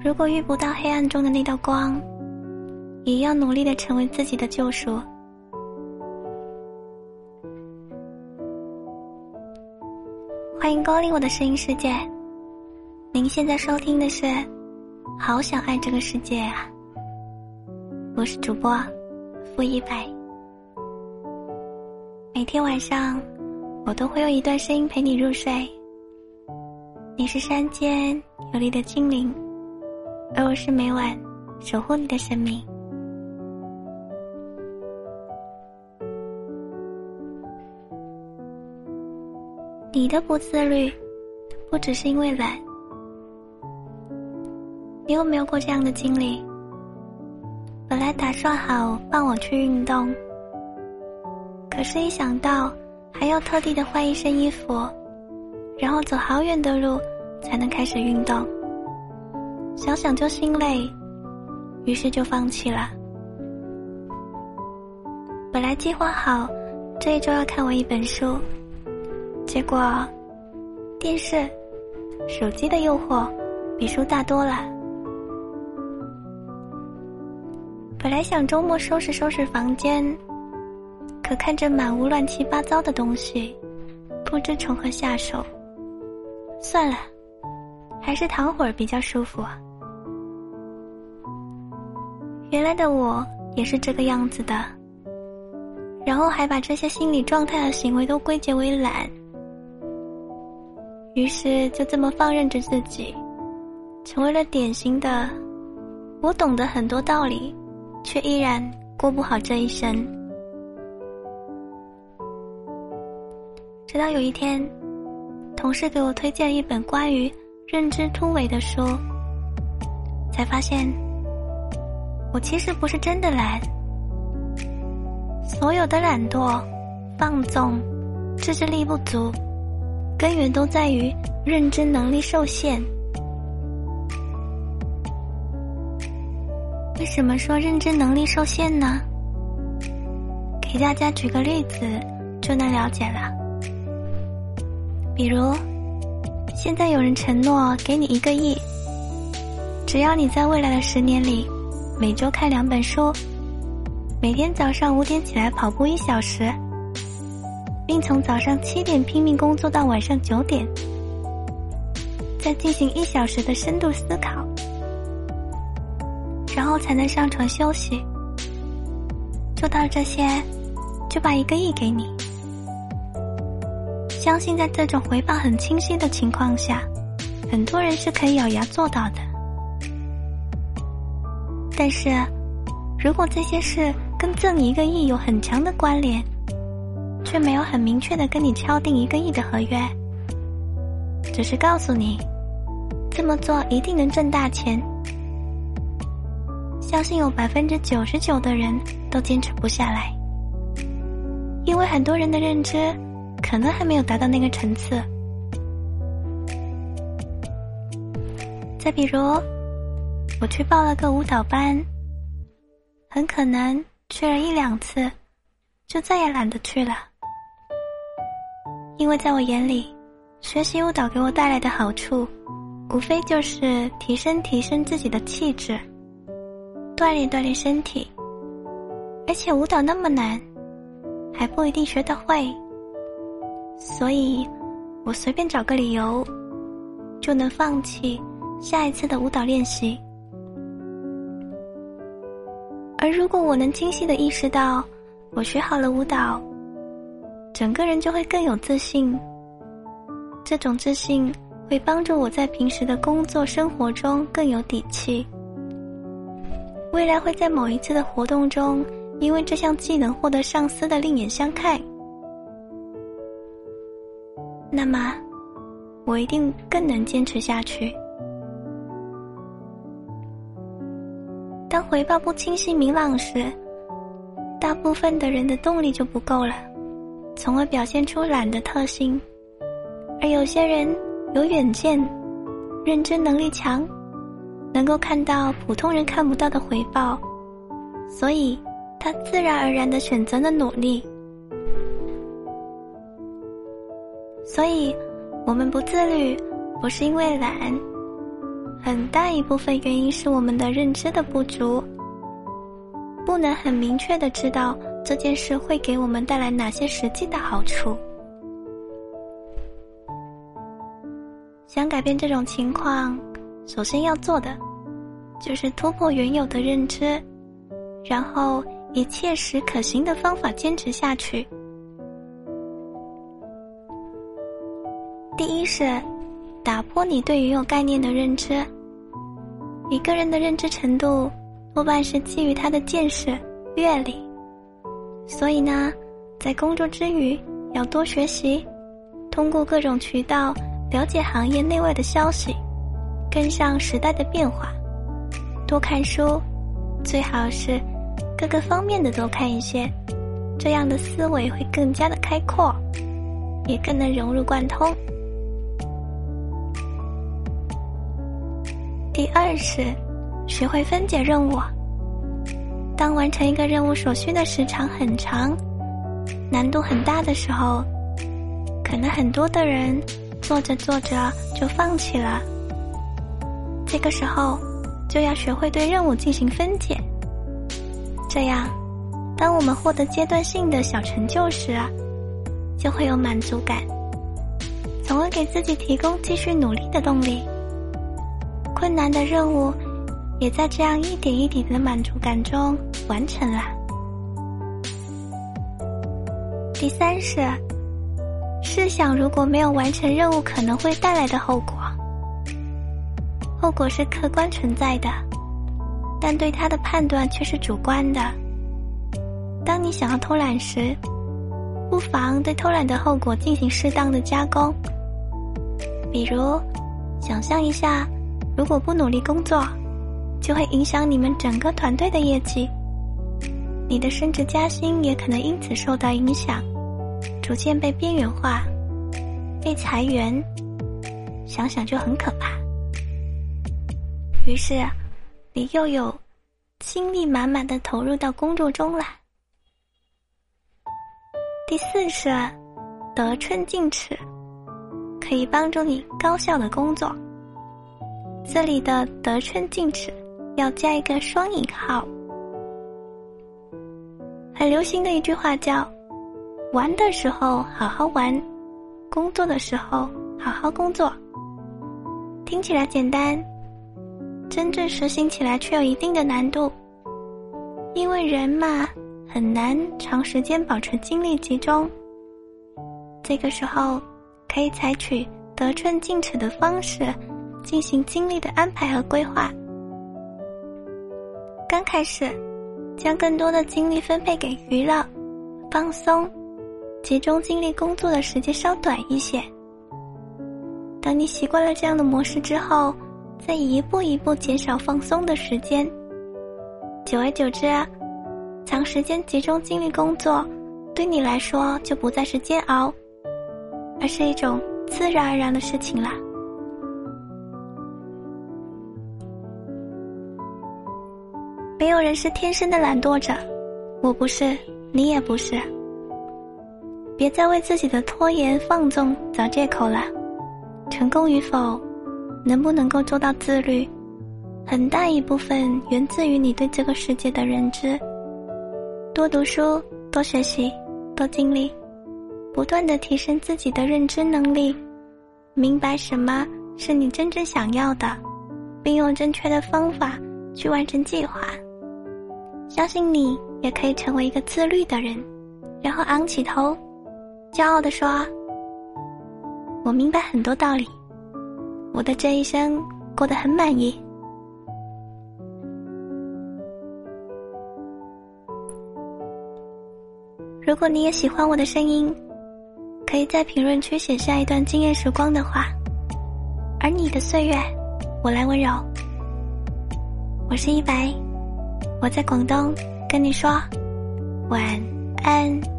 如果遇不到黑暗中的那道光，也要努力的成为自己的救赎。欢迎光临我的声音世界。您现在收听的是《好想爱这个世界》啊，我是主播付一百。每天晚上，我都会用一段声音陪你入睡。你是山间有力的精灵，而我是每晚守护你的生命。你的不自律，不只是因为懒。你有没有过这样的经历？本来打算好放我去运动，可是，一想到还要特地的换一身衣服，然后走好远的路才能开始运动，想想就心累，于是就放弃了。本来计划好这一周要看完一本书。结果，电视、手机的诱惑比书大多了。本来想周末收拾收拾房间，可看着满屋乱七八糟的东西，不知从何下手。算了，还是躺会儿比较舒服啊。原来的我也是这个样子的，然后还把这些心理状态和行为都归结为懒。于是就这么放任着自己，成为了典型的我懂得很多道理，却依然过不好这一生。直到有一天，同事给我推荐了一本关于认知突围的书，才发现我其实不是真的懒，所有的懒惰、放纵、自制力不足。根源都在于认知能力受限。为什么说认知能力受限呢？给大家举个例子就能了解了。比如，现在有人承诺给你一个亿，只要你在未来的十年里每周看两本书，每天早上五点起来跑步一小时。并从早上七点拼命工作到晚上九点，再进行一小时的深度思考，然后才能上床休息。做到这些，就把一个亿给你。相信在这种回报很清晰的情况下，很多人是可以咬牙做到的。但是，如果这些事跟挣一个亿有很强的关联，却没有很明确的跟你敲定一个亿的合约，只是告诉你，这么做一定能挣大钱。相信有百分之九十九的人都坚持不下来，因为很多人的认知可能还没有达到那个层次。再比如，我去报了个舞蹈班，很可能去了一两次，就再也懒得去了。因为在我眼里，学习舞蹈给我带来的好处，无非就是提升提升自己的气质，锻炼锻炼身体。而且舞蹈那么难，还不一定学得会，所以，我随便找个理由，就能放弃下一次的舞蹈练习。如果我能清晰的意识到，我学好了舞蹈。整个人就会更有自信，这种自信会帮助我在平时的工作生活中更有底气。未来会在某一次的活动中，因为这项技能获得上司的另眼相看，那么我一定更能坚持下去。当回报不清晰明朗时，大部分的人的动力就不够了。从而表现出懒的特性，而有些人有远见，认知能力强，能够看到普通人看不到的回报，所以他自然而然的选择了努力。所以，我们不自律，不是因为懒，很大一部分原因是我们的认知的不足，不能很明确的知道这件事会给我们带来哪些实际的好处。想改变这种情况，首先要做的就是突破原有的认知，然后以切实可行的方法坚持下去。第一是。打破你对于有概念的认知。一个人的认知程度，多半是基于他的见识、阅历。所以呢，在工作之余，要多学习，通过各种渠道了解行业内外的消息，跟上时代的变化。多看书，最好是各个方面的多看一些，这样的思维会更加的开阔，也更能融入贯通。第二是，学会分解任务。当完成一个任务所需的时长很长、难度很大的时候，可能很多的人做着做着就放弃了。这个时候，就要学会对任务进行分解。这样，当我们获得阶段性的小成就时，就会有满足感，从而给自己提供继续努力的动力。困难的任务，也在这样一点一点的满足感中完成了。第三是，试想如果没有完成任务，可能会带来的后果。后果是客观存在的，但对他的判断却是主观的。当你想要偷懒时，不妨对偷懒的后果进行适当的加工。比如，想象一下。如果不努力工作，就会影响你们整个团队的业绩，你的升职加薪也可能因此受到影响，逐渐被边缘化，被裁员，想想就很可怕。于是，你又有精力满满的投入到工作中了。第四是得寸进尺，可以帮助你高效的工作。这里的得寸进尺要加一个双引号。很流行的一句话叫“玩的时候好好玩，工作的时候好好工作”。听起来简单，真正实行起来却有一定的难度。因为人嘛，很难长时间保持精力集中。这个时候，可以采取得寸进尺的方式。进行精力的安排和规划。刚开始，将更多的精力分配给娱乐、放松，集中精力工作的时间稍短一些。等你习惯了这样的模式之后，再一步一步减少放松的时间。久而久之，长时间集中精力工作，对你来说就不再是煎熬，而是一种自然而然的事情了。没有人是天生的懒惰者，我不是，你也不是。别再为自己的拖延放纵找借口了。成功与否，能不能够做到自律，很大一部分源自于你对这个世界的认知。多读书，多学习，多经历，不断的提升自己的认知能力，明白什么是你真正想要的，并用正确的方法去完成计划。相信你也可以成为一个自律的人，然后昂起头，骄傲地说：“我明白很多道理，我的这一生过得很满意。”如果你也喜欢我的声音，可以在评论区写下一段惊艳时光的话，而你的岁月，我来温柔。我是一白。我在广东，跟你说晚安。